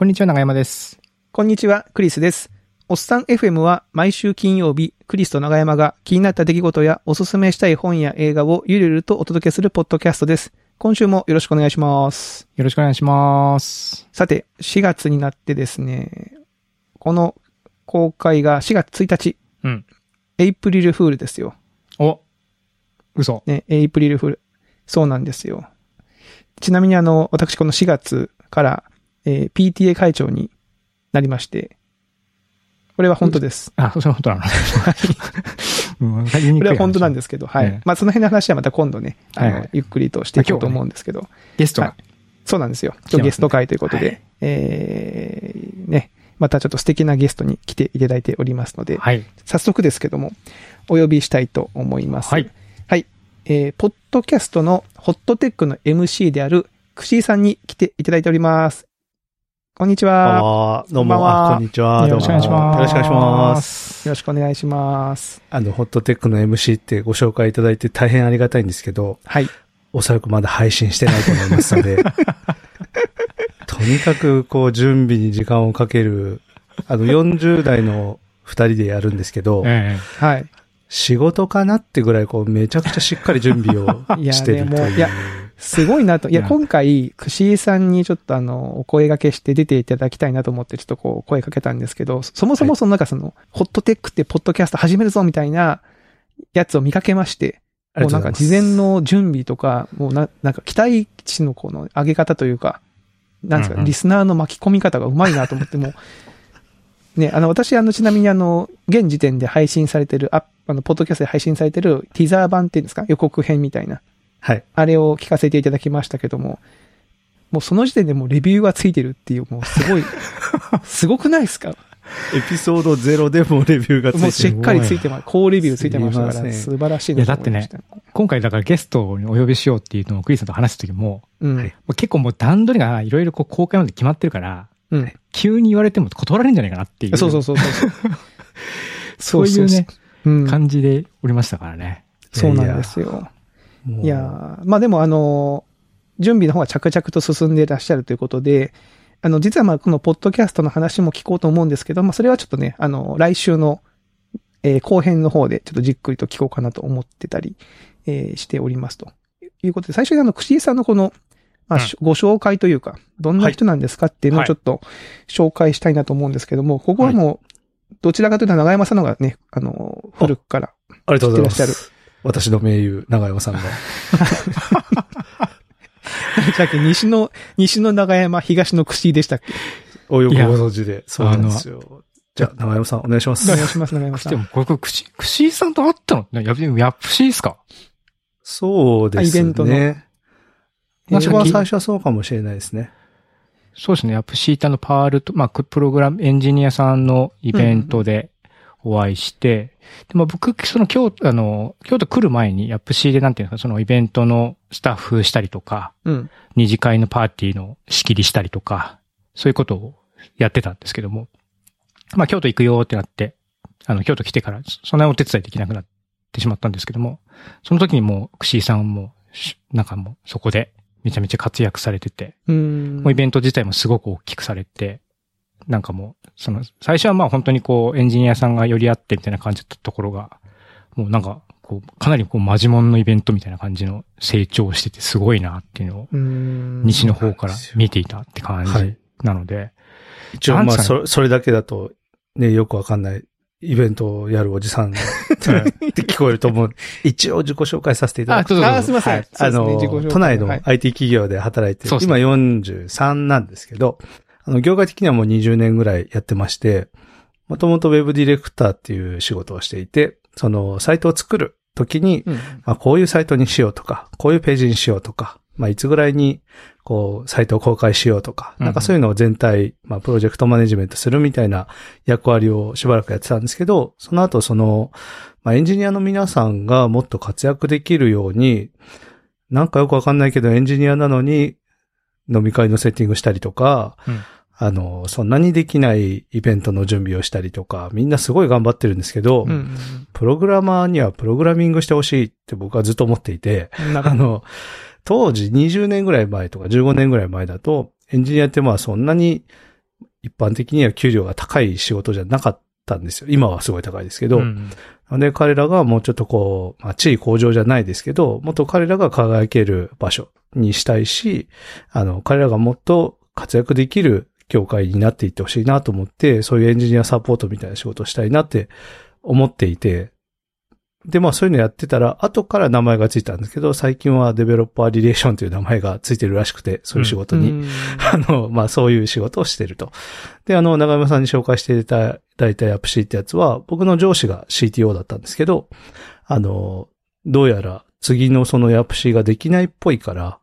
こんにちは、長山です。こんにちは、クリスです。おっさん FM は毎週金曜日、クリスと長山が気になった出来事やおすすめしたい本や映画をゆるゆるとお届けするポッドキャストです。今週もよろしくお願いします。よろしくお願いします。さて、4月になってですね、この公開が4月1日、うん。エイプリルフールですよ。お嘘。ね、エイプリルフール。そうなんですよ。ちなみにあの、私この4月から、えー PTA 会長になりまして、これは本当です。あ、それ本当なのこれは本当なんでですけど、はい。ええまあその辺の話はまた今度ね、あの、ゆっくりとしていこうと思うんですけど、ゲストが。はいそうなんですよ。今日ゲスト会ということで、はいえー、ね、またちょっと素敵なゲストに来ていただいておりますので、はい。早速ですけども、お呼びしたいと思います。はい。はい。えー、ポッドキャストのホットテックの MC である、くしーさんに来ていただいております。こんにちは。どうも、こんにちは。よろしくお願いします。よろしくお願いします。よろしくお願いします。あの、ホットテックの MC ってご紹介いただいて大変ありがたいんですけど、はい。おそらくまだ配信してないと思いますので、とにかくこう準備に時間をかける、あの、40代の二人でやるんですけど、えはい。仕事かなってぐらいこうめちゃくちゃしっかり準備を いやしてるという。でもいやすごいなと。いや、今回、くしーさんにちょっとあの、お声掛けして出ていただきたいなと思って、ちょっとこう、声かけたんですけど、そもそもそのなんかその、ホットテックってポッドキャスト始めるぞみたいなやつを見かけまして、もうなんか事前の準備とか、もうな、なんか期待値のこの上げ方というか、なんですか、うんうんリスナーの巻き込み方がうまいなと思って、もう、ね、あの、私、あの、ちなみにあの、現時点で配信されてる、ああの、ポッドキャストで配信されてるティザー版っていうんですか予告編みたいな。はい。あれを聞かせていただきましたけども、もうその時点でもうレビューがついてるっていう、もうすごい、すごくないですか？エピソード0でもレビューがついてる。もうしっかりついてます。高レビューついてましたから、すいません素晴らしいなと思いました。今回だからゲストにお呼びしようっていうのをクリスさんと話すときも、うん。はいもう結構もう段取りがいろいろこう公開まで決まってるから、うん。急に言われても断られるんじゃないかなっていう。そうそうそうそう。そういうね、うん。感じでおりましたからね。そうなんですよ。いやーまあでもあのー準備の方は着々と進んでいらっしゃるということで、あの、実はまあこのポッドキャストの話も聞こうと思うんですけど、まあそれはちょっとね、あの、来週の、えー後編の方でちょっとじっくりと聞こうかなと思ってたり、えーしておりますと。いうことで、最初にあの、くしーさんのこの、まあ、うんご紹介というか、どんな人なんですかっていうのをはいちょっと紹介したいなと思うんですけども、ここはもう、どちらかというと長山さんの方がね、あの、古くからありがとうございます。私の盟友、長山さんが。だっけ西の、西の長山、東の串でしたっけ？およくご存知で。そうなんですよ。じゃあ、長山さん、お願いしますお。願いします、長山さん。でも、これ、これ、くし、くしーさんと会ったの？や、やっぷしーっすか？そうですね。イベントの一番まあ最初はそうかもしれないですね。そうですね。やっぱシータのパールと、まあ、くプログラム、エンジニアさんのイベントでお会いして、で、まあ、僕、その京都、あの、京都来る前に、やっぱシーでなんていうのか、そのイベントのスタッフしたりとか、うん。二次会のパーティーの仕切りしたりとか、そういうことをやってたんですけども、まあ、京都行くよってなって、あの、京都来てから、そんなお手伝いできなくなってしまったんですけども、その時にもう、クシーさんも、しなんかもう、そこで、めちゃめちゃ活躍されてて、うん。もうイベント自体もすごく大きくされて、なんかもう、その、最初はまあ本当にこう、エンジニアさんが寄り合ってみたいな感じだったところが、もうなんか、こう、かなりこう、マジモンのイベントみたいな感じの成長をしててすごいなっていうのを、うん。西の方から見ていたって感じ。はい。なので、一応、まあ、それ、それだけだと、ね、よくわかんないイベントをやるおじさんって聞こえると思う。一応自己紹介させていただくあ、すいません。はい。あの都内のはい。IT 企業で働いて今43なんですけど、あの、業界的にはもう20年ぐらいやってまして、もともと Web ディレクターっていう仕事をしていて、その、サイトを作る時に、うん。まあ、こういうサイトにしようとか、こういうページにしようとか、まあ、いつぐらいに、こう、サイトを公開しようとか、うんなんかそういうのを全体、まあ、プロジェクトマネジメントするみたいな役割をしばらくやってたんですけど、その後、その、まあ、エンジニアの皆さんがもっと活躍できるように、なんかよくわかんないけど、エンジニアなのに、飲み会のセッティングしたりとか、うんあの、そんなにできないイベントの準備をしたりとか、みんなすごい頑張ってるんですけど、うんプログラマーにはプログラミングしてほしいって僕はずっと思っていて。あの、当時20年ぐらい前とか15年ぐらい前だと、エンジニアってまあそんなに一般的には給料が高い仕事じゃなかったんですよ。今はすごい高いですけど。うんで、彼らがもうちょっとこう、まあ、地位向上じゃないですけど、もっと彼らが輝ける場所にしたいし、あの、彼らがもっと活躍できる業界になっていってほしいなと思って、そういうエンジニアサポートみたいな仕事をしたいなって思っていて、で、まあそういうのやってたら、後から名前がついたんですけど、最近はデベロッパーリレーションという名前がついてるらしくて、そういう仕事に。うん あの、まあ、そういう仕事をしてると。で、あの、長山さんに紹介していただいたアップシーってやつは、僕の上司が CTO だったんですけど、あの、どうやら次のそのヤプシーができないっぽいから、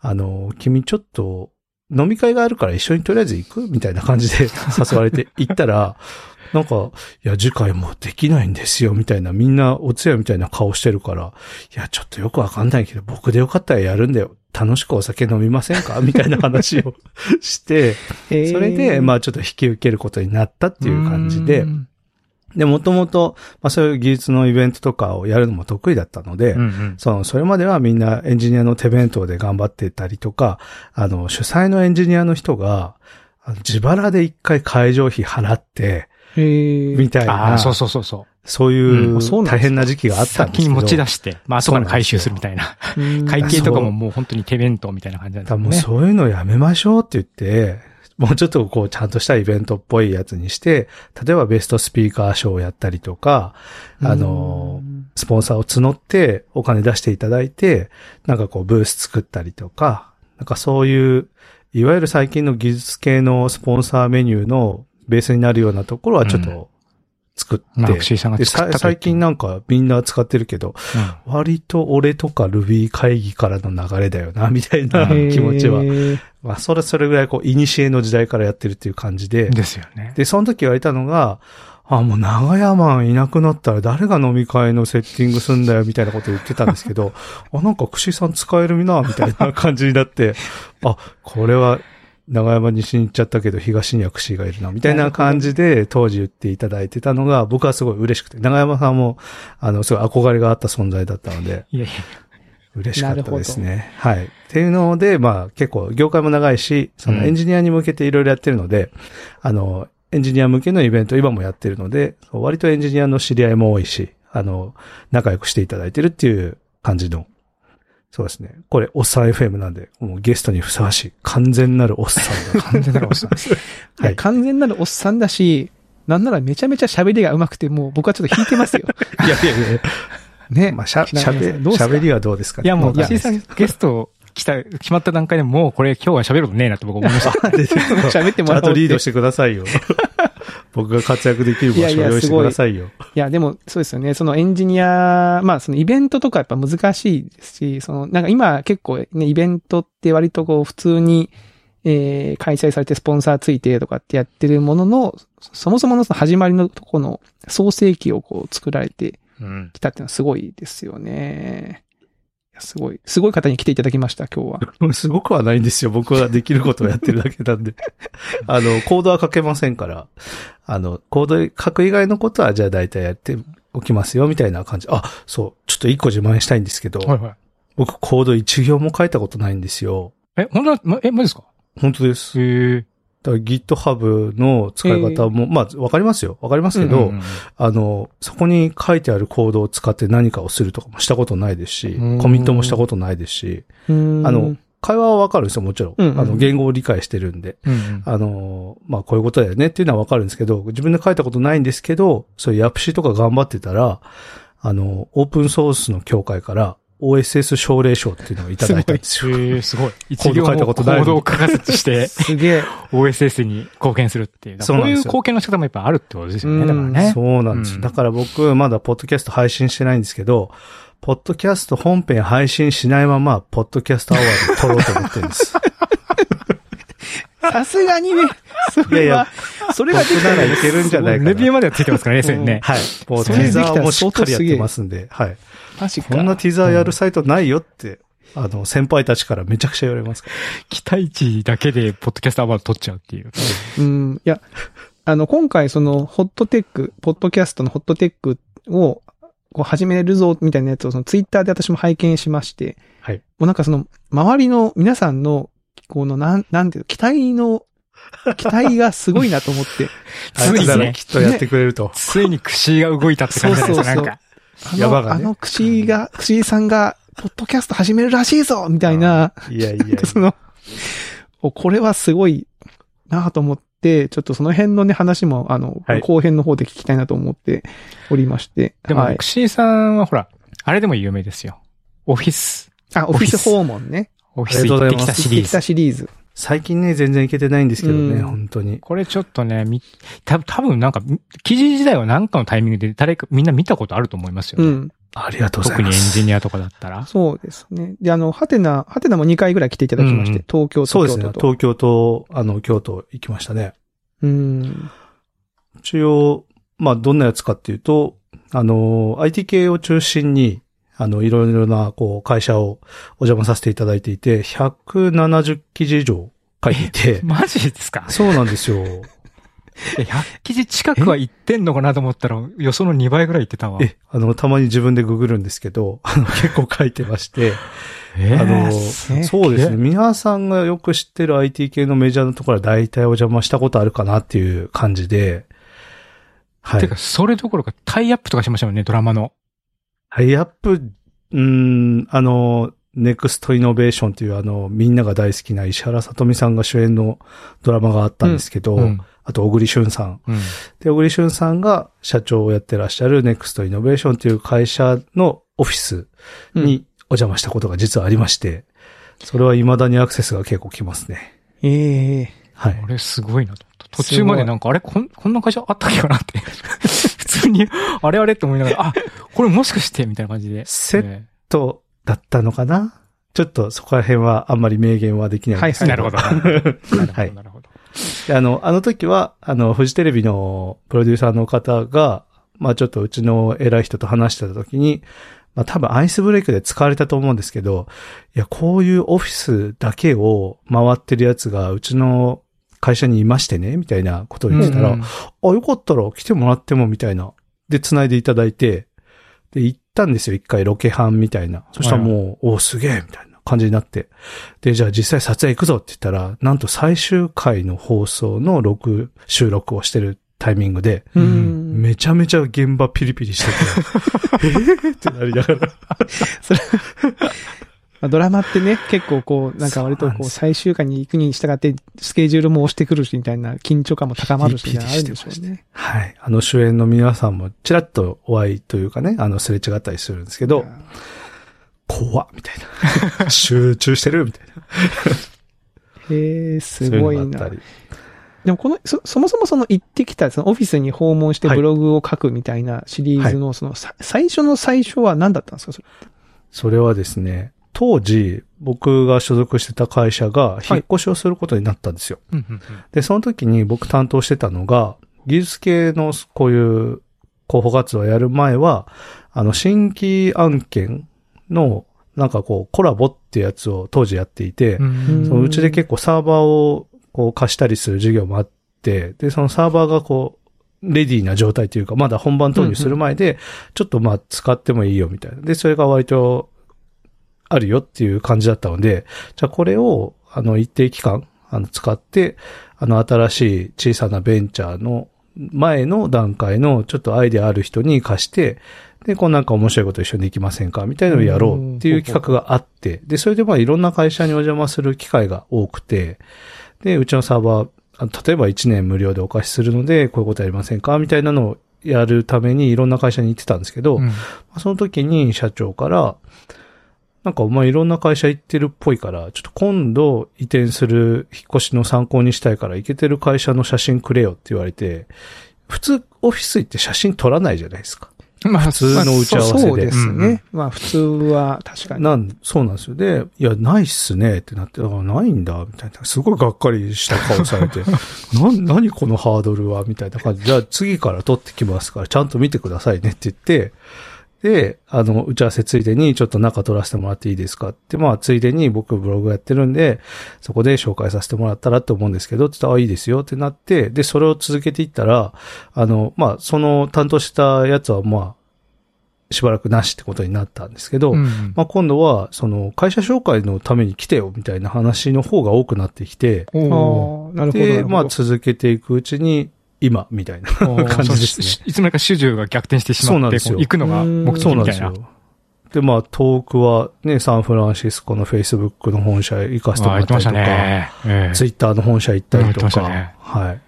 あの、君ちょっと飲み会があるから一緒にとりあえず行くみたいな感じで誘われて行ったら、なんか、いや、次回もできないんですよ、みたいな、みんなお通夜みたいな顔してるから、いや、ちょっとよくわかんないけど、僕でよかったらやるんだよ。楽しくお酒飲みませんか？みたいな話を して、えー。それで、まあちょっと引き受けることになったっていう感じで。う、んで、もともと、まあそういう技術のイベントとかをやるのも得意だったので、うんうん。その、それまではみんなエンジニアの手弁当で頑張ってたりとか、あの、主催のエンジニアの人が、自腹で一回会場費払って、えーみたいな、そうそうそうそう。そういう大変な時期があったんですけど。先に持ち出して、まあ後から回収するみたいな。うん会計とかももう本当に手弁当みたいな感じなんです多分もうね。そういうのやめましょうって言って、もうちょっとこうちゃんとしたイベントっぽいやつにして、例えばベストスピーカー賞をやったりとか、あの、スポンサーを募ってお金出していただいて、なんかこうブース作ったりとか、なんかそういう、いわゆる最近の技術系のスポンサーメニューのベースになるようなところはちょっと作って、まあ、福井さんがで作ったとさ最近なんかみんな使ってるけど、うん。割と俺とか Ruby 会議からの流れだよな、みたいなうん気持ちは。え。ーまあ、それ、それぐらいこう、古の時代からやってるっていう感じで、ですよね。で、その時言われたのが、あ、もう長山いなくなったら誰が飲み会のセッティングすんだよ、みたいなこと言ってたんですけど、あ、なんか串井さん使えるな、みたいな感じになって、あ、これは長山西に行っちゃったけど東には串井がいるな、みたいな感じで当時言っていただいてたのが、僕はすごい嬉しくて、長山さんも、あの、すごい憧れがあった存在だったので、いやいや。嬉しかったですね。はい。っていうので、まあ結構業界も長いし、そのうんエンジニアに向けていろいろやってるので、あの、エンジニア向けのイベント今もやってるので、割とエンジニアの知り合いも多いし、あの、仲良くしていただいてるっていう感じの、そうですね。これ、おっさん FM なんで、もうゲストにふさわしい、完全なるおっさんだ。完全なるおっさんはい完全なるおっさんだし、なんならめちゃめちゃ喋りが上手くて、もう僕はちょっと引いてますよ。いやいやいや、ね。まあ、しゃ、しゃべ、喋りはどうですか？いやもう、石井さんゲスト来た、決まった段階でもうこれ今日は喋ることねえなって僕思いました。喋ってもらおうってんとリードしてくださいよ。僕が活躍できる場いやいや所を用意してくださいよ。いや、でも、そうですよね。そのエンジニア、まあ、そのイベントとかやっぱ難しいですし、その、なんか今結構ね、イベントって割とこう、普通に、えー、開催されてスポンサーついてとかってやってるものの、そもそものその始まりのとこの創世記をこう作られてうん。きたっていうのはすごいですよね。すごい、すごい方に来ていただきました、今日は。すごくはないんですよ。僕はできることをやってるだけなんで。あの、コードは書けませんから、あの、コード書く以外のことは、じゃあ大体やっておきますよ、みたいな感じ。あ、そう、ちょっと一個自慢したいんですけど、はいはい。僕コード一行も書いたことないんですよ。え、本当だ、ま、え、マジですか？本当です。へえ。GitHub の使い方も、まあ、わかりますよ。わかりますけど、うんうんあの、そこに書いてあるコードを使って何かをするとかもしたことないですしうん、コミットもしたことないですし、あの、会話はわかるんですよ、もちろん。うんうんあの、言語を理解してるんで。うんうんあの、まあ、こういうことだよねっていうのはわかるんですけど、自分で書いたことないんですけど、そういうヤプシとか頑張ってたら、あの、オープンソースの協会から OSS 奨励賞っていうのをいただいたんですよ。すごい。コード書いたことないのにコードを書かせして、すげえ。OSS に貢献するっていう。こういう貢献の仕方もやっぱあるってことですよね。うんだからね。そうなんですよ。うんだから僕、まだポッドキャスト配信してないんですけど、ポッドキャスト本編配信しないまま、ポッドキャストアワード撮ろうと思ってるんです。さすがにね、それは、いやいやそれができ僕たらいけるんじゃないかな。レビューまではついてますからね、それね。はい。もうテザーもしっかりやってますんで、はい。マジか。こんなティザーやるサイトないよって、あの、先輩たちからめちゃくちゃ言われますから。期待値だけで、ポッドキャストアワード取っちゃうっていう。うん。いや、あの、今回その、ホットテック、ポッドキャストのホットテックを、こう始めるぞ、みたいなやつを、そのツイッターで私も拝見しまして、はい。もうなんかその、周りの皆さんの、この、なん、なんていうの、期待の期待がすごいなと思って。ついにねきっとやってくれると。ついに串が動いたって感じですか、そうそうそうなんか。あの、ねあの、串が、串井さんが、ポッドキャスト始めるらしいぞみたいな、いやいやいや。その、おこれはすごいなと思って、ちょっとその辺のね、話も、あの、はい後編の方で聞きたいなと思っておりまして。でも、はい。串井さんはほら、あれでも有名ですよ。オフィス。あ、オフィス訪問ね。オフィス行ってきたシリーズ行ってきた。シリーズ。最近ね、全然いけてないんですけどね、うん本当に。これちょっとね、み、た多分なんか、記事自体は何かのタイミングで誰かみんな見たことあると思いますよね。うん。ありがとうござい特にエンます。ジニアとかだったら。そうですね。で、あの、ハテナ、ハテナも2回ぐらい来ていただきまして、うんうん東京そうですね。東京と、あの、京都行きましたね。うん。一応、まあ、どんなやつかっていうと、あの、IT 系を中心に、あの、いろいろな、こう、会社をお邪魔させていただいていて、170記事以上書いていて、マジですか？そうなんですよ。え ?100 記事近くは行ってんのかなと思ったら、予想の2倍ぐらい行ってたわ。え、あの、たまに自分でググるんですけど、あの、結構書いてまして、えあの、ーそうですね。皆さんがよく知ってる IT 系のメジャーのところは大体お邪魔したことあるかなっていう感じで、はいてか、。それどころかタイアップとかしましたもんね、ドラマの。タイアップ、うーん、あの、ネクストイノベーションというあの、みんなが大好きな石原さとみさんが主演のドラマがあったんですけど、うん。あと、小栗旬さん。うん。で、小栗旬さんが社長をやってらっしゃるネクストイノベーションという会社のオフィスにお邪魔したことが実はありまして、それは未だにアクセスが結構来ますね。ええはい。あれすごいなと。途中までなんか、あれこん、こんな会社あったっけかなって。に、あれあれって思いながら、あ、これもしかしてみたいな感じで。セッえと、だったのかな？ちょっとそこら辺はあんまり明言はできないんですけど。えなるほど。なるほど。なるほはいど。なるほど。であの、あの時は、あの、フジテレビのプロデューサーの方が、まあちょっとうちの偉い人と話してた時に、まあ多分アイスブレイクで使われたと思うんですけど、いや、こういうオフィスだけを回ってるやつがうちの会社にいましてね、みたいなことを言ってたら、うんあ、よかったら来てもらっても、みたいな。で、繋いでいただいて、で、行ったんですよ、一回ロケハンみたいな。そしたらもう、おすげえ、みたいな感じになって。で、じゃあ実際撮影行くぞって言ったら、なんと最終回の放送の録、収録をしてるタイミングで、ううんん。めちゃめちゃ現場ピリピリしてて、えーってなりながら。まあドラマってね、結構こう、なんか割とこう、最終回に行くに従って、スケジュールも押してくるし、みたいな緊張感も高まるし、みたいなのあるんでしょうね。はい。あの主演の皆さんもちらっとお会いというかね、あのすれ違ったりするんですけど、怖っみたいな。集中してるみたいな。へえ、すごいうないのがあった。り。でもこの、そ、そもそもその行ってきた、そのオフィスに訪問してはいブログを書くみたいなシリーズの、その、さ最初の最初は何だったんですかそれ。それはですね、当時、僕が所属してた会社が引っ越しをすることになったんですよ。で、その時に僕担当してたのが、技術系のこういう広報活動をやる前は、あの、新規案件の、なんかこう、コラボってやつを当時やっていて、うんそのうちで結構サーバーをこう貸したりする授業もあって、で、そのサーバーがこう、レディーな状態というか、まだ本番投入する前で、ちょっとまあ使ってもいいよみたいな。で、それが割とあるよっていう感じだったので、じゃあこれを、あの、一定期間、あの、使って、あの、新しい小さなベンチャーの前の段階のちょっとアイデアある人に貸して、で、こうなんか面白いこと一緒にできませんかみたいなのをやろうっていう企画があって、で、それでまあいろんな会社にお邪魔する機会が多くて、で、うちのサーバー、あ例えば1年無料でお貸しするので、こういうことやりませんかみたいなのをやるためにいろんな会社に行ってたんですけど、うん。その時に社長から、なんかお前いろんな会社行ってるっぽいから、ちょっと今度移転する引っ越しの参考にしたいから行けてる会社の写真くれよって言われて、普通オフィス行って写真撮らないじゃないですか。まあ、普通の打ち合わせで。そうですね。うんうんまあ普通は確かに。なん、そうなんですよ。で、いや、ないっすねってなって、あ、ないんだ、みたいな。すごいがっかりした顔されて、な、何このハードルはみたいな感じ。じゃあ次から取ってきますから、ちゃんと見てくださいねって言って、で、あの、打ち合わせついでにちょっと中取らせてもらっていいですかって、まあ、ついでに僕ブログやってるんで、そこで紹介させてもらったらと思うんですけど、って言ったら、あ、いいですよってなって、で、それを続けていったら、あの、まあ、その担当したやつは、まあ、しばらくなしってことになったんですけど、うんまあ、今度は、その、会社紹介のために来てよ、みたいな話の方が多くなってきて、おー。あ、なるほど。なで、るほど。まあ続けていくうちに、今、みたいな 感じですね。いつの間にか主従が逆転してしまって、そうなんですよ行くのが目的そうなんみたいな。ですよ。で、まあ、遠くはね、サンフランシスコの Facebook の本社へ行かせてもあらったりとか、行ってましたね。ええツイッターの本社行ったりとか、ねはい。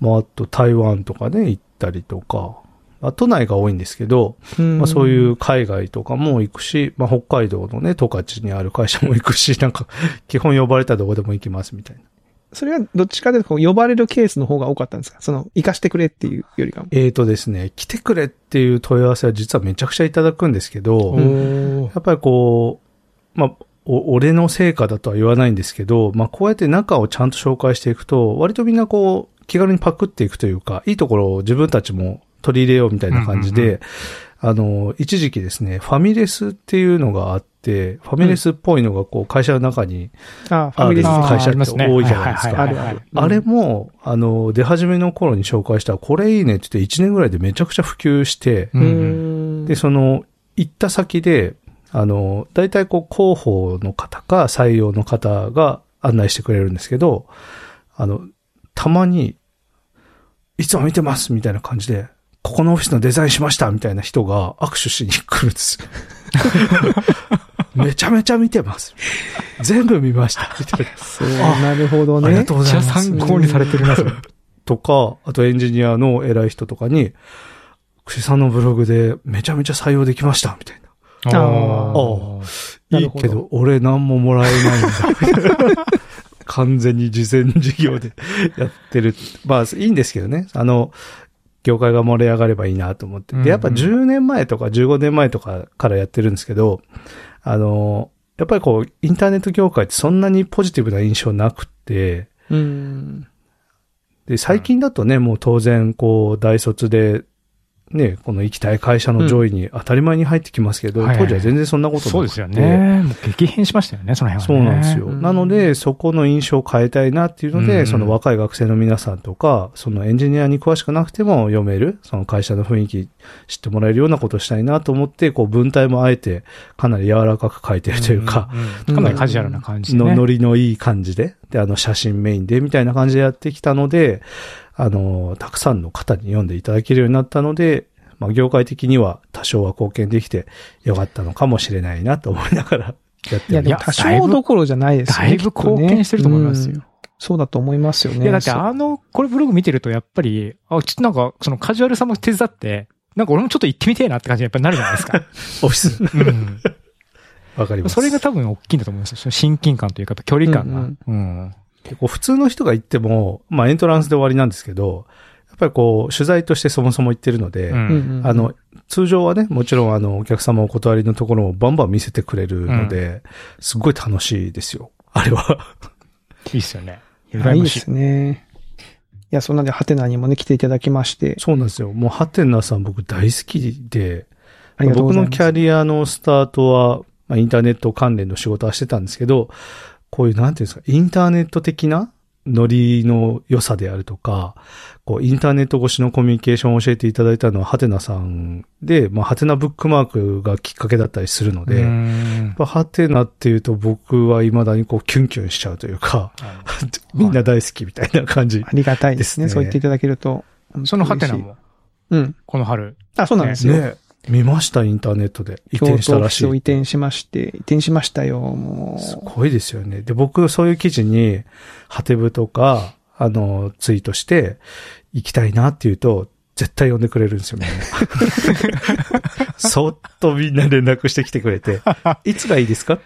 まあ、あと台湾とかね、行ったりとか、まあ、都内が多いんですけど、うんまあ、そういう海外とかも行くし、まあ、北海道のね、十勝にある会社も行くし、なんか、基本呼ばれたらどこでも行きますみたいな。それはどっちかというとこう、呼ばれるケースの方が多かったんですか？その、行かしてくれっていうよりかも。えーとですね、来てくれっていう問い合わせは実はめちゃくちゃいただくんですけど、やっぱりこう、まあ、お俺の成果だとは言わないんですけど、まあ、こうやって中をちゃんと紹介していくと、割とみんなこう、気軽にパクっていくというか、いいところを自分たちも取り入れようみたいな感じで、うんうんあの、一時期ですね、ファミレスっていうのがあって、ファミレスっぽいのがこう、会社の中に、ああ、ファミレスある会社って多いじゃないですか。あれも、あの、出始めの頃に紹介したら、これいいねって言って1年ぐらいでめちゃくちゃ普及して。で、その、行った先で、あの、大体こう、広報の方か採用の方が案内してくれるんですけど、あの、たまに、いつも見てますみたいな感じで、ここのオフィスのデザインしましたみたいな人が握手しに来るんですよ。めちゃめちゃ見てます。全部見ました。そう、なるほどね。ありがとうございます。参考にされてるな、それ。とか、あとエンジニアの偉い人とかに、串さんのブログでめちゃめちゃ採用できました、みたいな。あおーないいけど、俺何ももらえないんだ。完全に事前事業でやってる。まあ、いいんですけどね。あの、業界が盛り上がればいいなと思って。で、やっぱうんうん10年前とか15年前とかからやってるんですけど、あの、やっぱりこう、インターネット業界ってそんなにポジティブな印象なくって、うん。で、最近だとね、もう当然、こう、大卒で、ね、この行きたい会社の上位に当たり前に入ってきますけど、はいはい当時は全然そんなことなくて。そうですよね。もう激変しましたよね、その辺そうはね。なんですよ。うんなので、そこの印象を変えたいなっていうので、うんその若い学生の皆さんとか、そのエンジニアに詳しくなくても読める、その会社の雰囲気知ってもらえるようなことをしたいなと思って、こう文体もあえてかなり柔らかく書いてるというか、うん、かなりカジュアルな感じで、のね。ノリのいい感じで、で、あの写真メインでみたいな感じでやってきたので、あの、たくさんの方に読んでいただけるようになったので、まあ、業界的には多少は貢献できてよかったのかもしれないなと思いながら やっていや、るでも多少どころじゃないですよね。だいぶ貢献してると思いますようんそうだと思いますよね。いや、だってあの、これブログ見てるとやっぱり、あ、ちょっとなんか、そのカジュアルさも手伝って、なんか俺もちょっと行ってみてえなって感じにやっぱりなるじゃないですか。オフィス。うん。わかります。それが多分大きいんだと思います親近感というか、距離感が。うん。結構普通の人が行っても、まあエントランスで終わりなんですけど、やっぱりこう、取材としてそもそも行ってるので、うんうんうんあの、通常はね、もちろんあの、お客様お断りのところをバンバン見せてくれるので、すっごい楽しいですよ。あれは。いいっすよね。いやいいですね。いや、そんなんで、ハテナにもね、来ていただきまして、そうなんですよ。もう、ハテナさん僕大好きで、ありがとうご僕ざいます。のキャリアのスタートは、まあ、インターネット関連の仕事はしてたんですけど、こういう、なんていうんですか、インターネット的なノリの良さであるとか、こう、インターネット越しのコミュニケーションを教えていただいたのは、ハテナさんで、まあ、ハテナブックマークがきっかけだったりするので、ハテナっていうと僕は未だにこう、キュンキュンしちゃうというか、みんな大好きみたいな感じあ。りがたいですね。そう言っていただけると。そのハテナ。も、うん。この春。あ、そうなんですよ。ね見ました、インターネットで。移京転したらしい移。転しまして、移転しましたよ、もすう。ごいですよね。で、僕、そういう記事に、ハテブとか、あの、ツイートして、行きたいなっていうと、絶対呼んでくれるんですよ、みんな。そっとみんな連絡してきてくれて、いつがいいですか？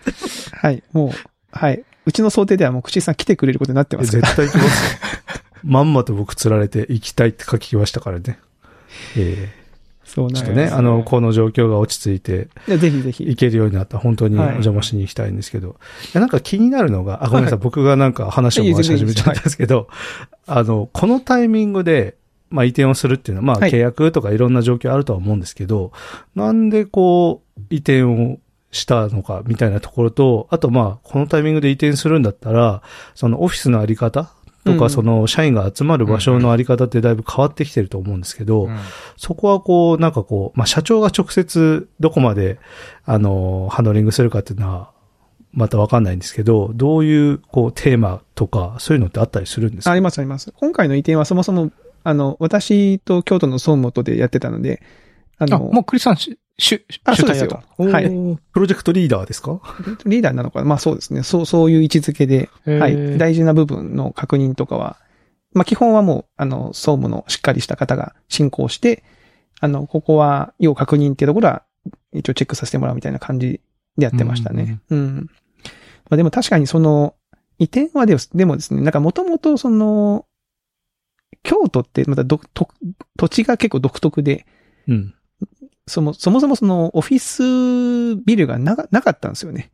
はい、もう、はい。うちの想定ではもう、口井さん来てくれることになってますから。絶対行きますよ。まんまと僕釣られて行きたいって書きましたからね。えそうなんです。えちょっとね、あの、この状況が落ち着いて、ぜひぜひ。行けるようになったら本当にお邪魔しに行きたいんですけど。い、や、なんか気になるのが、あ、ごめんなさい、はい。僕がなんか話を回し始めちゃったんですけど、あの、このタイミングで、まあ移転をするっていうのは、まあはい。契約とかいろんな状況あるとは思うんですけど、なんでこう、移転をしたのかみたいなところと、あとまあ、このタイミングで移転するんだったら、そのオフィスのあり方とか、うん。その社員が集まる場所のあり方ってだいぶ変わってきてると思うんですけど、そこはこう、なんかこう、まあ、社長が直接どこまで、あの、ハンドリングするかっていうのは、またわかんないんですけど、どういう、こう、テーマとか、そういうのってあったりするんですか？ありますあります。今回の移転はそもそも、あの、私と京都の総務とでやってたので、ああ、の、もうクリスさん、し主、あ主体やったそうですよはいプロジェクトリーダーですか？リーダーなのかなまあそうですね。そう、そういう位置づけで、はい。大事な部分の確認とかは、まあ基本はもう、あの、総務のしっかりした方が進行して、あの、ここは要確認っていうところは、一応チェックさせてもらうみたいな感じでやってましたね。うん。まあでも確かにその、移転はでもでもですね、なんかもともとその、京都ってまたど、と、土地が結構独特で、うん。そも、そもそもそのオフィスビルがなかなかったんですよね。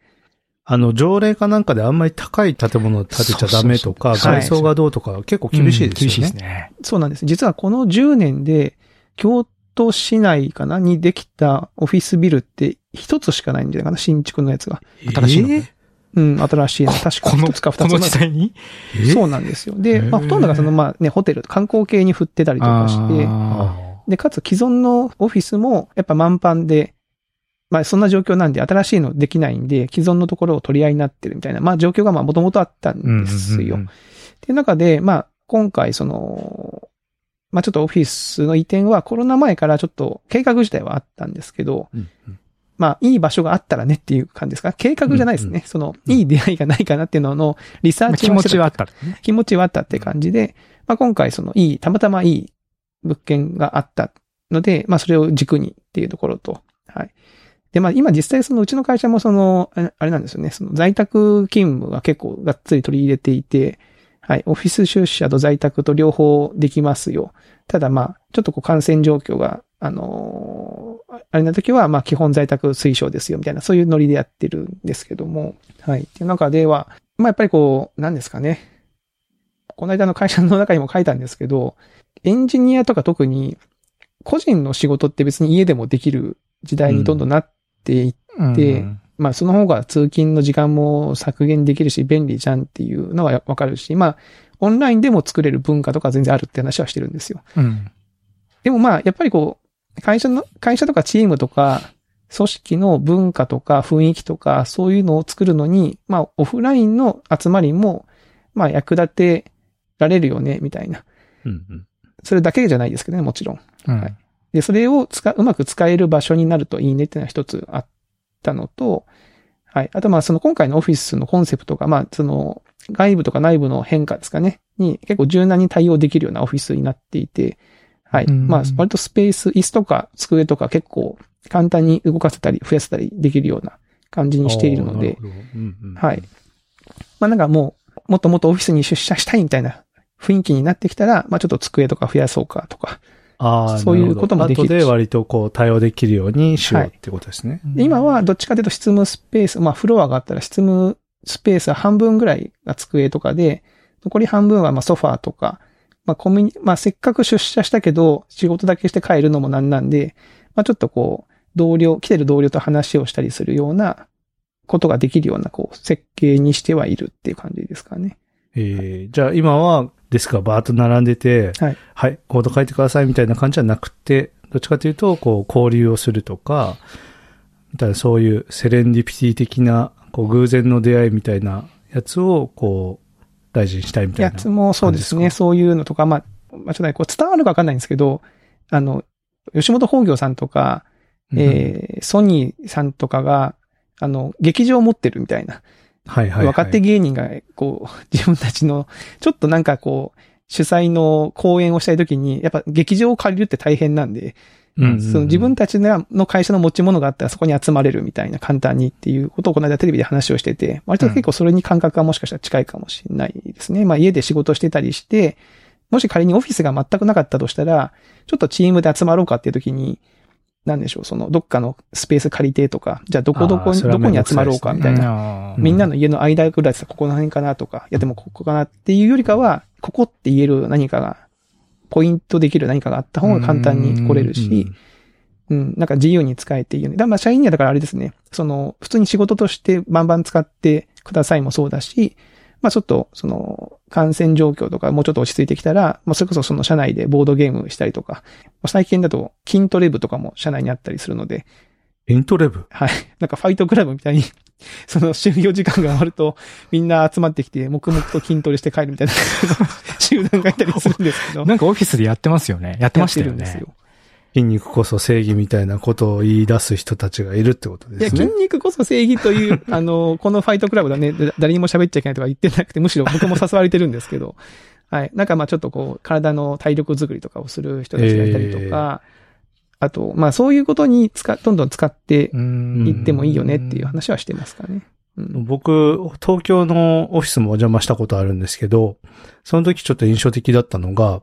あの、条例かなんかであんまり高い建物を建てちゃダメとか、外装がどうとか結構厳しいですよね。厳しいですね。そうなんです。実はこの10年で、京都市内かなにできたオフィスビルって一つしかないんじゃないかな新築のやつが。新しいのねえーうん、新しいの。確か一つか二つこの時代に？えーそうなんですよ。で、まあ、ほとんどがその、まあね、ホテル、観光系に振ってたりとかして、あで、かつ既存のオフィスもやっぱ満帆で、まあそんな状況なんで新しいのできないんで、既存のところを取り合いになってるみたいな、まあ状況がまあもともとあったんですよ。うんうんっていう中で、まあ、今回その、まあちょっとオフィスの移転はコロナ前からちょっと計画自体はあったんですけど、うんうんまあいい場所があったらねっていう感じですか？計画じゃないですね。その、いい出会いがないかなっていうののリサーチまあ気持ちはあはった。気持ちはあったって感じで、まあ今回そのいい、たまたまいい物件があったので、まあそれを軸にっていうところと、はい。で、まあ今実際そのうちの会社もその、あれなんですよね、その在宅勤務が結構がっつり取り入れていて、はい、オフィス出社と在宅と両方できますよ。ただまあ、ちょっとこう感染状況が、あのーあれな時はまあ基本在宅推奨ですよみたいな、そういうノリでやってるんですけども、はい。っていう中では、まあやっぱりこう、何ですかね。この間の会社の中にも書いたんですけど、エンジニアとか特に個人の仕事って別に家でもできる時代にどんどんなっていっでうんまあその方が通勤の時間も削減できるし便利じゃんっていうのはわかるし、まあオンラインでも作れる文化とか全然あるって話はしてるんですよ。うん。でもまあやっぱりこう、会社の、会社とかチームとか組織の文化とか雰囲気とかそういうのを作るのに、まあオフラインの集まりも、まあ役立てられるよね、みたいな。うんうんそれだけじゃないですけどね、もちろん。うんはいで、それを使う、うまく使える場所になるといいねっていうのは一つあったのと、はい。あとまあその今回のオフィスのコンセプトが、まあその外部とか内部の変化ですかね、に結構柔軟に対応できるようなオフィスになっていて、はい。うんまあ割とスペース、椅子とか机とか結構簡単に動かせたり増やせたりできるような感じにしているので、うんうんはい。まあなんかもう、もっともっとオフィスに出社したいみたいな雰囲気になってきたら、まあちょっと机とか増やそうかとか、ああ、そういうこともできる後で割とこう対応できるようにしようってことですね。で今はどっちかというと執務スペース、まあフロアがあったら執務スペースは半分ぐらいが机とかで、残り半分はまあソファーとか、まあコミュニ、まあせっかく出社したけど仕事だけして帰るのもなんなんで、まあちょっとこう、同僚、来てる同僚と話をしたりするようなことができるようなこう設計にしてはいるっていう感じですかね。えーじゃあ今はデスクがバーッと並んでて、はい。はい、コード書いてくださいみたいな感じじゃなくて、どっちかというと、こう、交流をするとか、みたいなそういうセレンディピティ的な、こう、偶然の出会いみたいなやつを、こう、大事にしたいみたいな。やつもそうですね。そういうのとか、まあ、まあちょっとね、こう伝わるかわかんないんですけど、あの、吉本興業さんとか、えーソニーさんとかが、あの、劇場を持ってるみたいな。はいはい、はい。若手芸人が、こう、自分たちの、ちょっとなんかこう、主催の講演をしたいときに、やっぱ劇場を借りるって大変なんで、うんうんうんその自分たちの会社の持ち物があったらそこに集まれるみたいな簡単にっていうことをこの間テレビで話をしてて、割と結構それに感覚がもしかしたら近いかもしれないですね。まあ家で仕事してたりして、もし仮にオフィスが全くなかったとしたら、ちょっとチームで集まろうかっていう時に、なんでしょう、そのどっかのスペース借りてとか、じゃあどこどこに、あーそれはどこに集まろうかみたいな。なみんなの家の間ぐらいでさ、ここの辺かなとか、いやでもここかなっていうよりかは、ここって言える何かが、ポイントできる何かがあった方が簡単に来れるし、うん、なんか自由に使えていいよね。だからまあ社員にはだからあれですね、その、普通に仕事としてバンバン使ってくださいもそうだし、まあちょっと、その、感染状況とかもうちょっと落ち着いてきたら、まあそれこそその社内でボードゲームしたりとか、まあ最近だと筋トレ部とかも社内にあったりするので、イントレブ。はい。なんかファイトクラブみたいに その就業時間が終わると、みんな集まってきて、黙々と筋トレして帰るみたいな 集団がいたりするんですけど。なんかオフィスでやってますよね。やってましたよねやってるんですよ。。筋肉こそ正義みたいなことを言い出す人たちがいるってこといや、ですね。筋肉こそ正義という、あの、このファイトクラブだね、だ誰にも喋っちゃいけないとか言ってなくて、むしろ僕も誘われてるんですけど、はい。なんかまあちょっとこう、体の体力作りとかをする人たちがいたりとか、あと、まあそういうことに使、どんどん使ってうんいってもいいよねっていう話はしてますかね。うん。僕、東京のオフィスもお邪魔したことあるんですけど、その時ちょっと印象的だったのが、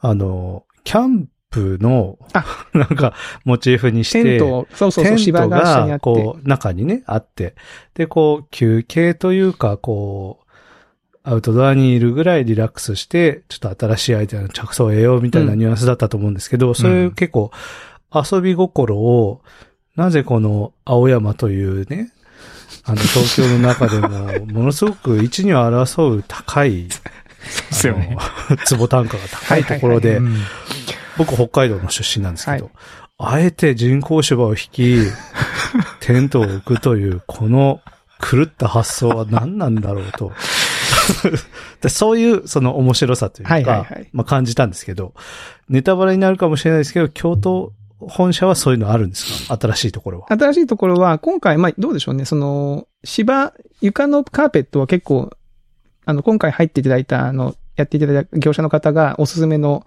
あの、キャンプのあ、なんか、モチーフにして、テント、そうそうそう、芝が下にあが、って。こう、中にね、あって。で、こう、休憩というか、こう、アウトドアにいるぐらいリラックスして、ちょっと新しいアイデアの着想を得ようみたいなニュアンスだったと思うんですけど、そういう結構、遊び心を、なぜこの青山というね、あの、東京の中でも、ものすごく一に争う高い、ですよね。坪単価が高いところで、うん僕北海道の出身なんですけど、はいあえて人工芝を引き、テントを置くという、この狂った発想は何なんだろうと。でそういう、その面白さというか、はいはいはいまあ感じたんですけど、ネタバレになるかもしれないですけど、京都本社はそういうのあるんですか？新しいところは。新しいところは、今回、まあ、どうでしょうね、その、芝、床のカーペットは結構、あの、今回入っていただいた、あの、やっていただいた業者の方がおすすめの、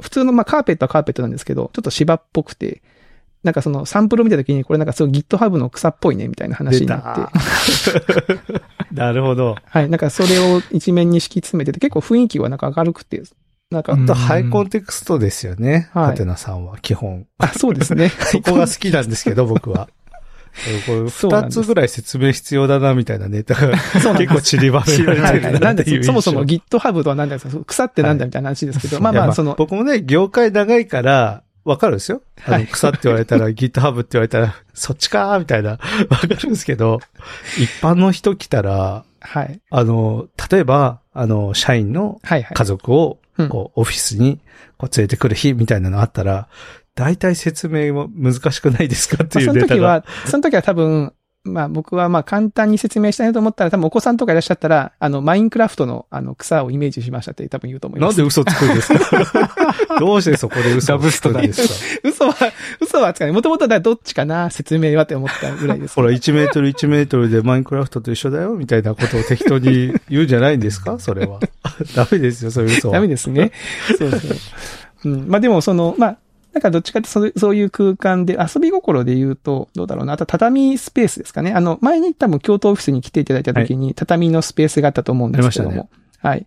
普通の、まあ、カーペットはカーペットなんですけど、ちょっと芝っぽくて、なんかそのサンプルを見たときに、これなんかすごい GitHub の草っぽいね、みたいな話になって、なるほど。はい、なんかそれを一面に敷き詰めてて、結構雰囲気はなんか明るくて、なんか、うんとハイコンテクストですよね。はいハテナさんは基本。あ、そうですね。そこが好きなんですけど、僕は。これ二つぐらい説明必要だな、みたいなネタが 結構散りばめられはいはい。てるなっていう。そもそも GitHub とは何だか、草ってなんだみたいな話ですけど、まあいやまあ、その、僕もね、業界長いから、わかるんですよ。あの、はい草って言われたら、GitHub って言われたら、そっちかーみたいな、わかるんですけど、一般の人来たら、はい。あの、例えば、あの、社員のはいはい。家族をうん、こう、オフィスに、こう、連れてくる日みたいなのあったら、大体説明も難しくないですかってまあいうネタが。その時は、その時は多分、まあ僕はまあ簡単に説明したいなと思ったら、多分お子さんとかいらっしゃったら、あの、マインクラフトのあの草をイメージしましたって多分言うと思います。なんで嘘つくんですか？どうしてそこで嘘をつくんですか？嘘は、嘘はつかない。もともとはどっちかな、説明はって思ったぐらいです。ほら、1メートル1メートルでマインクラフトと一緒だよ、みたいなことを適当に言うんじゃないんですか？それは。ダメですよ、そういう嘘は。ダメですね。そうそう。うん。まあでもその、まあ、なんかどっちかってそうそういう空間で、遊び心で言うと、どうだろうな。あと畳スペースですかね。あの、前に多分京都オフィスに来ていただいた時に、畳のスペースがあったと思うんですけども。はい。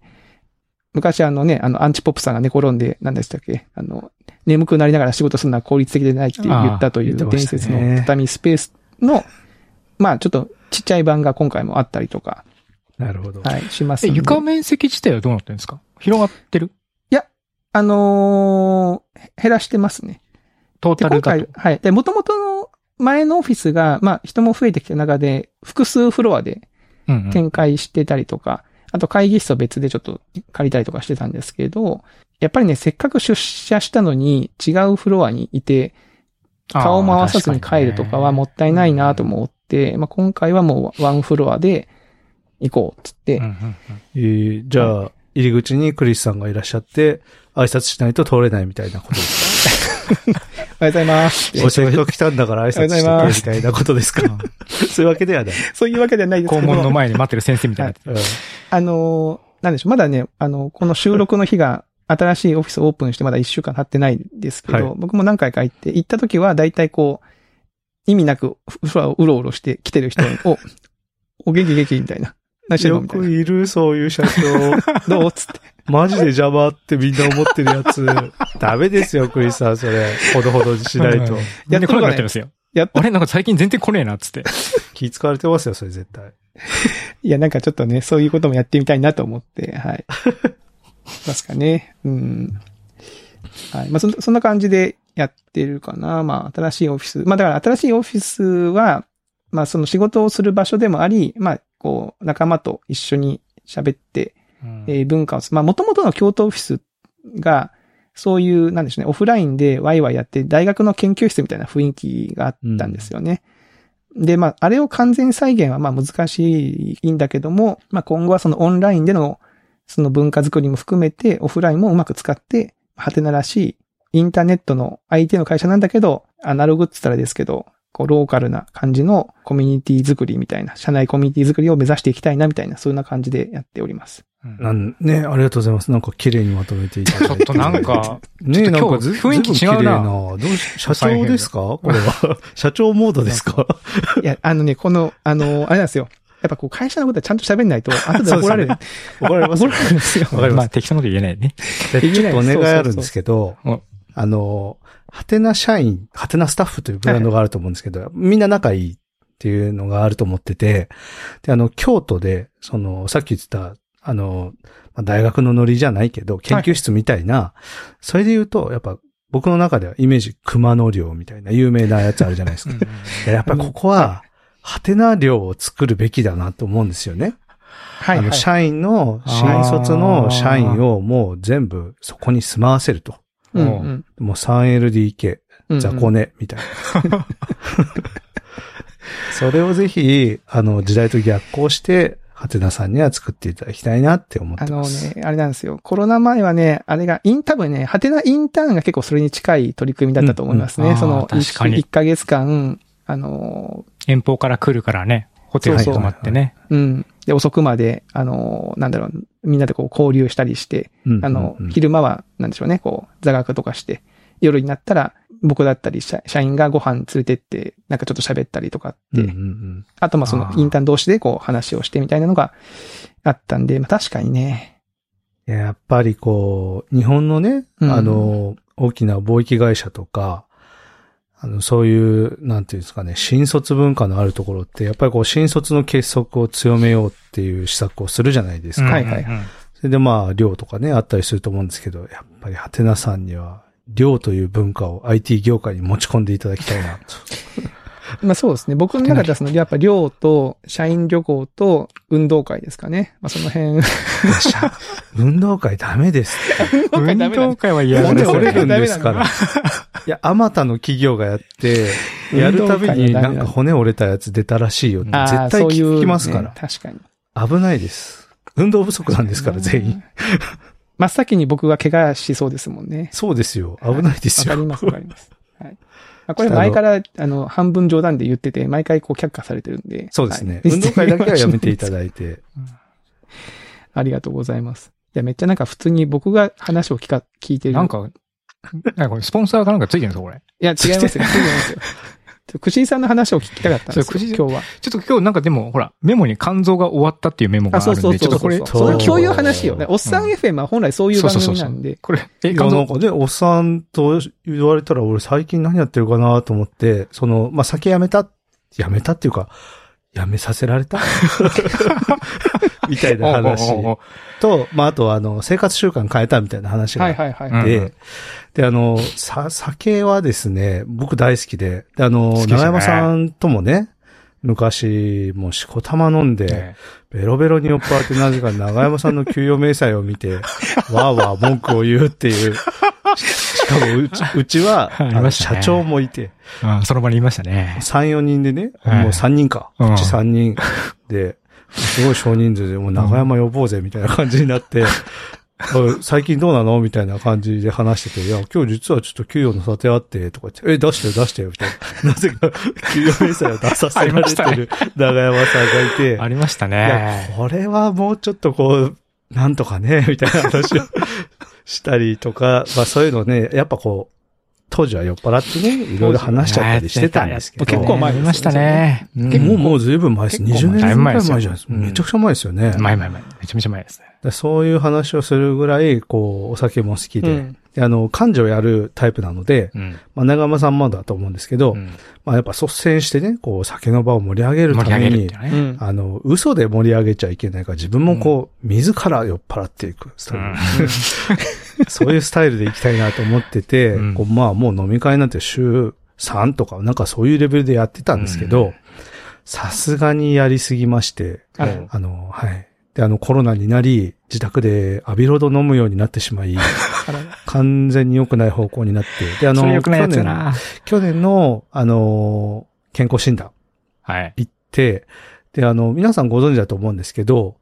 昔あのね、あの、アンチポップさんが寝転んで、何でしたっけあの、眠くなりながら仕事するのは効率的でないって言ったという伝説の畳スペースの、まあちょっとちっちゃい版が今回もあったりとか、なるほど。はい、します。床面積自体はどうなってるんですか？広がってる？あのー減らしてますね。で、トータルだと。はい。で、元々の前のオフィスが、まあ、人も増えてきた中で、複数フロアでうんうん展開してたりとか、あと会議室を別でちょっと借りたりとかしてたんですけど、やっぱりね、せっかく出社したのに違うフロアにいて、顔も合わさずに帰るとかはもったいないなと思って、まあ、今回はもうワンフロアで行こうっつって、うんうんうんえーじゃあ、入り口にクリスさんがいらっしゃって、挨拶しないと通れないみたいなことですおはようございます。かお仕事来たんだから挨拶してみたいなことですか？そういうわけではない。そういうわけではないですけ校ど。門の前に待ってる先生みたいになってうんあのーなんでしょう、まだね、あの、この収録の日が、新しいオフィスオープンしてまだ一週間経ってないんですけど、はい僕も何回か行って、行った時は大体こう、意味なく、うろうろして来てる人を、お元気元気みたいな。何してるのよ。くいる、そういう社長。どうつって。マジで邪魔ってみんな思ってるやつ。ダメですよ、クリスさん、それ。ほどほどにしないと。やってこなくなってるんですよ。やあ、れなんか最近全然来ねえな、っつって。気使われてますよ、それ絶対。いや、なんかちょっとね、そういうこともやってみたいなと思って、はい。ますかね。うん。はい。まあそん、そんな感じでやってるかな。まあ、新しいオフィス。まあ、だから新しいオフィスは、まあ、その仕事をする場所でもあり、まあ、こう、仲間と一緒に喋って、えー文化をす、まあ、元々の京都オフィスが、そういう、なんでしょうね、オフラインでワイワイやって、大学の研究室みたいな雰囲気があったんですよね。で、まあ、あれを完全再現はまあ難しいんだけども、まあ今後はそのオンラインでのその文化づくりも含めてオフラインもうまく使って、ハテナらしいインターネットの相手の会社なんだけど、アナログって言ったらですけど、こうローカルな感じのコミュニティ作りみたいな、社内コミュニティ作りを目指していきたいなみたいな、そんな感じでやっております。うんなんね、ありがとうございます。なんか綺麗にまとめていただいて。ちょっとなんか、ねなんかず雰囲気違うなな。どうし社長ですか？これは。社長モードですか？いや、あのね、この、あの、あれなんですよ。やっぱこう会社のことはちゃんと喋んないと、後で怒られる。怒られます怒られるんですよ。わかりますまあ適当なこと言えないね。でちょっとお願いあるんですけどそうそうそう、あの、ハテナ社員、ハテナスタッフというブランドがあると思うんですけど、みんな仲いいっていうのがあると思ってて、で、あの、京都で、その、さっき言ってた、あの、まあ大学のノリじゃないけど、研究室みたいな、それで言うと、やっぱ、僕の中ではイメージ熊野寮みたいな有名なやつあるじゃないですか。でやっぱりここは、ハテナ寮を作るべきだなと思うんですよね。はい、はい。あの、社員の、新卒の社員をもう全部そこに住まわせると。うんうんもう 3LDK、うん。雑魚寝、みたいな。それをぜひ、あの、時代と逆行して、ハテナさんには作っていただきたいなって思っあのてます。ね、あれなんですよ。コロナ前はね、あれが、イン、多分ね、ハテナインターンが結構それに近い取り組みだったと思いますね。うんうんその、あー確かに1ヶ月間、あの、遠方から来るからね、ホテルに泊まってね。うん。で、遅くまで、あの、なんだろう、みんなでこう交流したりして、うんあのうん、昼間は、なんでしょうね、こう、座学とかして、夜になったら、僕だったり社、社員がご飯連れてって、なんかちょっと喋ったりとかって、うんうんうん。あとまあそのインターン同士でこう話をしてみたいなのがあったんで、まあ確かにね。いややっぱりこう、日本のね、うん。あの、大きな貿易会社とか、あの、そういう、なんていうんですかね、新卒文化のあるところって、やっぱりこう、新卒の結束を強めようっていう施策をするじゃないですか。はいはいうんそれでまあ、量とかね、あったりすると思うんですけど、やっぱりハテナさんには、量という文化を IT 業界に持ち込んでいただきたいなと。まあそうですね。僕の中ではその、やっぱ寮と社員旅行と運動会ですかね。まあその辺。運動会ダメ です。運動会は嫌骨だね。折れるんですから。いや、あまたの企業がやって、やるたびになんか骨折れたやつ出たらしいよ絶対そういう聞きますからね。確かに。危ないです。運動不足なんですから、全員。真っ先に僕が怪我しそうですもんね。そうですよ。危ないですよ。わかります、わかります。はい。まあ、これ前から、あの、半分冗談で言ってて、毎回こう却下されてるんで。そうですね。はい運動会だけはやめていただいて。ありがとうございます。いや、めっちゃなんか普通に僕が話を聞か、聞いてる。なんか、なんかこれスポンサーかなんかついてるんですかこれ。いや、違いますよ。違いますよ。くしさんの話を聞きたかったんですよ、今日は。ちょっと今日なんかでも、ほら、メモに肝臓が終わったっていうメモがあ、そうあるんで、そうそうそう。ちょっとこれ、そうそういう話よね。おっさん FM は本来そういう番組なんで。これ、え、なんかね、おっさんと言われたら、俺最近何やってるかなと思って、その、まあ、酒やめた、やめたっていうか、やめさせられた？みたいな話。と、まあ、あとは、あの、生活習慣変えたみたいな話がはあっいはいはい。うんて、で、あの、さ、酒はですね、僕大好きで、であの、ね。長山さんともね、昔、もうしこたま飲んで、ねベロベロに酔っ払ってなぜか長山さんの給与明細を見て、わーわー文句を言うっていう。うち、うちは、あの社長もいて、うん、その場にいましたね。3、4人でね、はい。もう3人か。うち3人。で、すごい少人数で、もう長山呼ぼうぜ、みたいな感じになって、最近どうなの？みたいな感じで話してて、いや、今日実はちょっと給与の査定あって、とか言って、え、出してよ、出してよ、みたいな。なぜか、給与明細を出させられてる長山さんがいて、ありましたいやね。、これはもうちょっとこう、なんとかね、みたいな話をしたりとか、まあそういうのね、やっぱこう、当時は酔っ払ってね、いろいろ話しちゃったりしてたんですけど。結構前ありましたね。結構もう、もうずいぶん前です。20結構前年ぐらい前じゃだいぶ前ですよないですか。めちゃくちゃ前ですよね。前前前。めちゃめちゃ前ですね。でそういう話をするぐらい、こう、お酒も好きで、うんであの、幹事をやるタイプなので、うん。まあ、長山さんもだと思うんですけど、うんまあ、やっぱ率先してね、こう、酒の場を盛り上げるためにね。うん。あの、嘘で盛り上げちゃいけないから、自分もこう、自ら酔っ払っていくスタイル。そういうスタイルで行きたいなと思ってて、うんこうまあもう飲み会なんて週3とか、なんかそういうレベルでやってたんですけど、さすがにやりすぎまして、あの、はい。で、あの、コロナになり、自宅でアビロード飲むようになってしまい、完全に良くない方向になって、で、あの、去年。去年の、あの、健康診断。はい。行って、で、あの、皆さんご存知だと思うんですけど、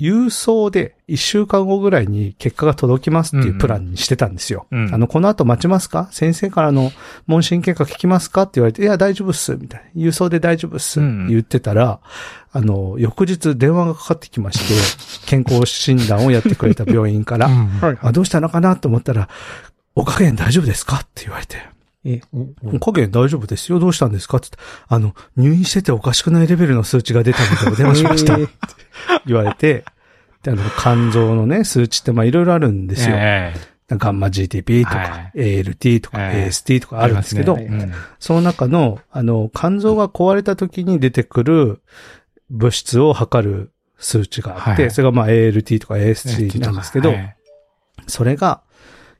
郵送で1週間後ぐらいに結果が届きますっていうプランにしてたんですよ。うんあの、この後待ちますか？先生からの問診結果聞きますかって言われて、いや、大丈夫っす、みたいな。郵送で大丈夫っす、うん言ってたら、あの、翌日電話がかかってきまして、健康診断をやってくれた病院から、はい。あ、どうしたのかなと思ったら、お加減大丈夫ですか？って言われて。えお加減大丈夫ですよ。どうしたんですかって言ってあの、入院してておかしくないレベルの数値が出たのでお電話しました。言われて、で、あの、肝臓のね、数値ってまあいろいろあるんですよ。えガンマ GTP とか、ALT とか、AST とかあるんですけど、その中の、あの、肝臓が壊れた時に出てくる物質を測る数値があって、それがまあ ALT とか AST なんですけど、それが、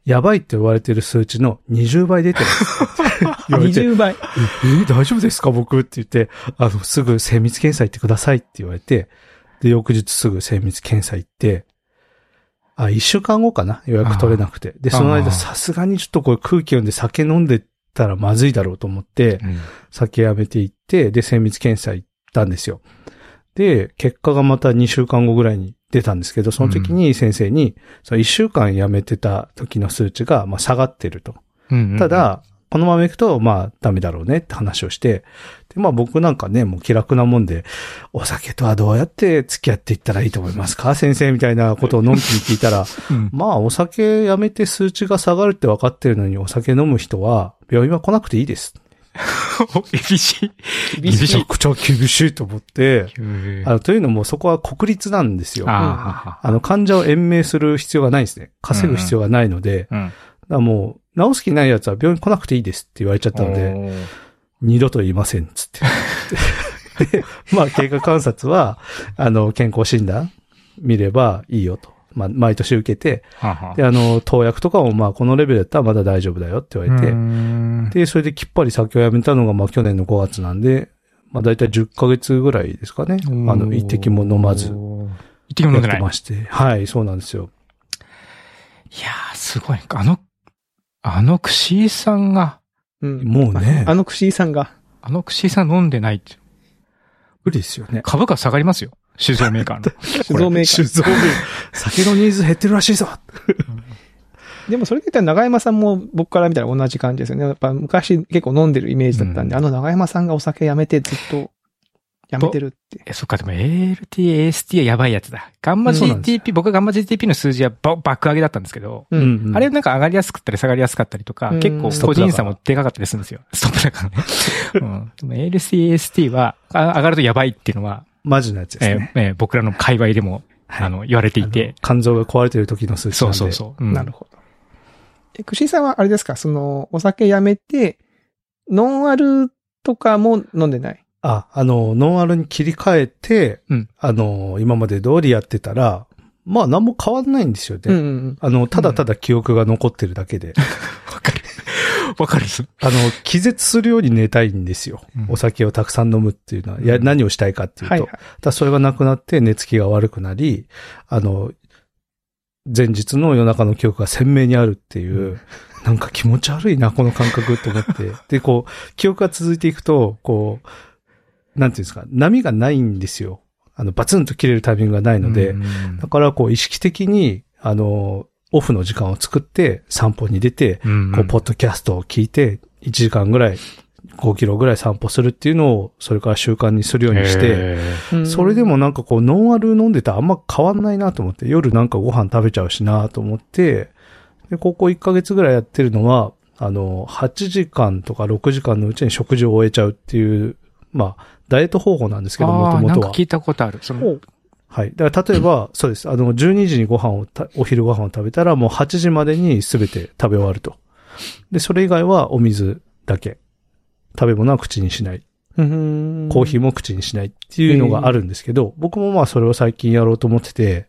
やばいって言われてる数値の20倍出てるて 言われて。20倍。え、え大丈夫ですか僕？って言って、あの、すぐ精密検査行ってくださいって言われて、で、翌日すぐ精密検査行って、あ、一週間後かな？予約取れなくて。で、その間さすがにちょっとこれ空気読んで酒飲んでたらまずいだろうと思って、うん酒やめて行って、で、精密検査行ったんですよ。で、結果がまた2週間後ぐらいに出たんですけど、その時に先生に、その1週間やめてた時の数値が、まあ、下がってると。ただ、このまま行くと、まあ、ダメだろうねって話をして、で、まあ僕なんかね、もう気楽なもんで、お酒とはどうやって付き合っていったらいいと思いますか？先生みたいなことをのんきに聞いたら、うんまあお酒やめて数値が下がるって分かってるのにお酒飲む人は、病院は来なくていいです。お 厳しい。厳しいめちゃ。くちゃ厳しいと思って、ああの、というのもそこは国立なんですよ。ああの、患者を延命する必要がないんですね。稼ぐ必要がないので、うん。らもう、治す気ない奴は病院来なくていいですって言われちゃったので、二度と言いません、つって。で、まあ、経過観察は、あの、健康診断見ればいいよと。まあ、毎年受けて、ははで、あの、投薬とかも、まあ、このレベルだったらまだ大丈夫だよって言われて、うんで、それできっぱり酒をやめたのが、まあ、去年の5月なんで、まあ、だいたい10ヶ月ぐらいですかね。あの、一滴も飲まず、一滴も飲やっんでない。まして。はい、そうなんですよ。やー、すごい。あの、あのクシーさんが、うんもうねあのクシーさんが。あのクシーさん飲んでないって。無理ですよね。株価下がりますよ。酒造メーカーの。酒造メーカ酒造メーカー酒のニーズ減ってるらしいぞー。でもそれで言ったら長山さんも僕から見たら同じ感じですよね。やっぱ昔結構飲んでるイメージだったんで、うんあの長山さんがお酒やめてずっとやめてるって。え、そっか、でも ALT、AST はやばいやつだ。ガンマ GTP、僕はガンマ GTP の数字はば爆上げだったんですけど、うん。あれなんか上がりやすかったり下がりやすかったりとか、うん結構個人差もでかかったりするんですよ。ストップだからね。うん。でも ALT、AST はあ上がるとやばいっていうのは、マジのやつですえね。ーえー僕らの界隈でも、はいあの、言われていて。肝臓が壊れてる時の数値なそんで。うそうそう。うんなるほど。え、クシーさんはあれですか？その、お酒やめて、ノンアルとかも飲んでない？あ、あの、ノンアルに切り替えて、うんあの、今まで通りやってたら、まあ何も変わんないんですよね。うんうんあの、ただただ記憶が残ってるだけで。わかる。わかる。あの、気絶するように寝たいんですよ。うんお酒をたくさん飲むっていうのは。いや、うん何をしたいかっていうと。はいはい。だそれがなくなって寝つきが悪くなり、あの、前日の夜中の記憶が鮮明にあるっていう、なんか気持ち悪いな、この感覚と思って。で、こう、記憶が続いていくと、こう、なんていうんですか、波がないんですよ。あの、バツンと切れるタイミングがないので、うんだからこう意識的に、あの、オフの時間を作って散歩に出て、うんこう、ポッドキャストを聞いて、1時間ぐらい、5キロぐらい散歩するっていうのを、それから習慣にするようにして、それでもなんかこう、ノンアル飲んでたらあんま変わんないなと思って、夜なんかご飯食べちゃうしなと思って、で、ここ1ヶ月ぐらいやってるのは、あの、8時間とか6時間のうちに食事を終えちゃうっていう、まあ、ダイエット方法なんですけど、もともとは。なんか聞いたことある。その、はい。だから例えば、そうです。あの、12時にご飯をた、お昼ご飯を食べたら、もう8時までに全て食べ終わると。で、それ以外はお水だけ。食べ物は口にしない。うんコーヒーも口にしないっていうのがあるんですけど、僕もまあそれを最近やろうと思ってて、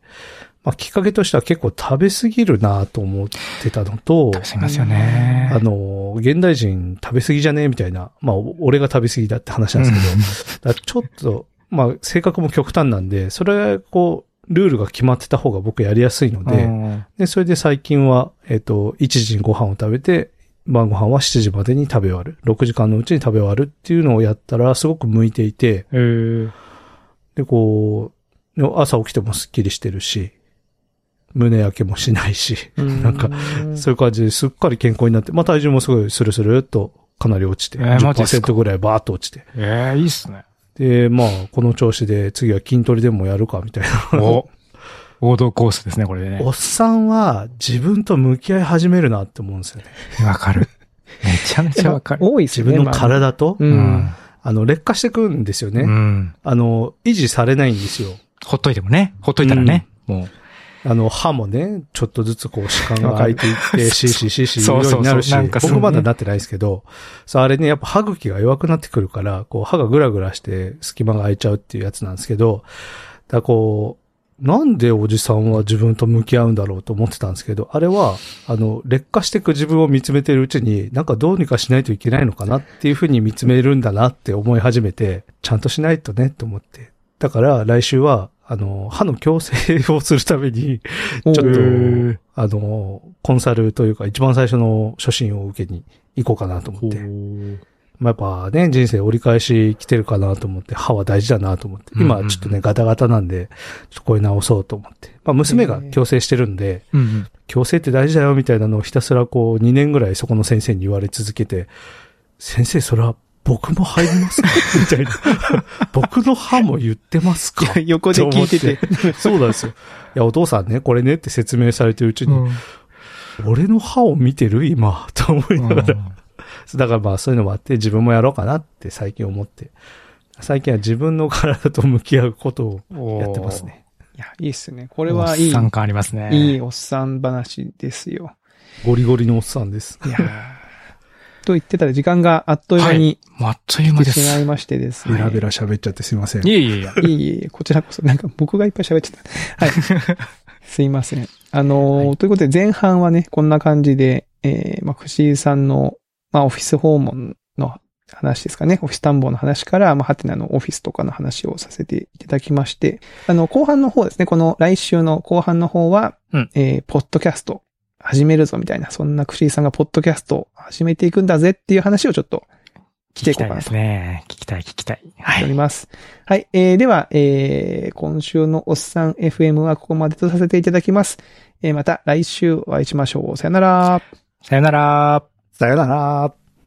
まあきっかけとしては結構食べ過ぎるなと思ってたのと、すみませんよね。あの、現代人食べ過ぎじゃねえみたいな、まあお俺が食べ過ぎだって話なんですけど、ちょっと、まあ性格も極端なんで、それこう、ルールが決まってた方が僕やりやすいので、うんで、それで最近は、えっ、と、1時にご飯を食べて、晩ご飯は7時までに食べ終わる。6時間のうちに食べ終わるっていうのをやったらすごく向いていて、えー、で、こう、朝起きてもスッキリしてるし、胸焼けもしないし、なんか、そういう感じですっかり健康になって、まあ体重もすごいスルスルっとかなり落ちて、えーマジですか？10%ぐらいバーッと落ちて。えー、いいっすね。で、まあ、この調子で次は筋トレでもやるかみたいな。お、王道コースですね、これでねお。っさんは自分と向き合い始めるなって思うんですよね。わかる。めちゃめちゃわかる。多いですよね。自分の体と、まあ。う。うんん。あの、劣化してくんですよね。うん。あの、維持されないんですよ。ほっといてもね。ほっといたらね。もう。あの、歯もね、ちょっとずつこう、歯間が開いていって、シーシーシーシー言うようになるし、僕まだなってないですけど、そう、あれね、やっぱ歯茎が弱くなってくるから、こう、歯がグラグラして隙間が開いちゃうっていうやつなんですけど、だこう、なんでおじさんは自分と向き合うんだろうと思ってたんですけど、あれは、あの、劣化していく自分を見つめてるうちに、なんかどうにかしないといけないのかなっていうふうに見つめるんだなって思い始めて、ちゃんとしないとねと思って。だから来週は、あの、歯の矯正をするために、おちょっーと、あの、コンサルというか一番最初の初心を受けに行こうかなと思って。まあ、やっぱね、人生折り返し来てるかなと思って、歯は大事だなと思って。うんうんうん今ちょっとね、ガタガタなんで、ちょっとこれ直そうと思って。まあ、娘が矯正してるんで、うん。矯正って大事だよみたいなのをひたすらこう、2年ぐらいそこの先生に言われ続けて、先生、それは僕も入りますか みたいな。僕の歯も言ってますか？横で聞いてて。そうなんですよ。いや、お父さんね、これねって説明されてるうちに、俺の歯を見てる今、と思いながら。だからまあそういうのもあって自分もやろうかなって最近思って。最近は自分の体と向き合うことをやってますね。いや、いいっすね。ここれはいい、参加ありますね。いいおっさん話ですよ。ゴリゴリのおっさんです。いやーと言ってたら時間があっという間にもうあっという間です。しまいましてですね。ベラベラ喋っちゃってすいません。いえいえいえ。いえいえいえ、こちらこそ、なんか僕がいっぱい喋っちゃった。はい。すいません。あのーはいということで前半はね、こんな感じで、えー、まあ、藤井さんの、まあ、オフィス訪問の話ですかね。オフィス探訪の話から、まあ、ハテナのオフィスとかの話をさせていただきまして、あの、後半の方ですね。この来週の後半の方は、うんえー、ポッドキャスト始めるぞみたいな、そんな藤井さんがポッドキャストを始めていくんだぜっていう話をちょっと聞いていこうかなと聞きたいですね。聞きたい、聞きたい。はい。おります。はい。えー、では、えー、今週のおっさん FM はここまでとさせていただきます。えー、また来週お会いしましょう。さよなら。さよなら。さよなら。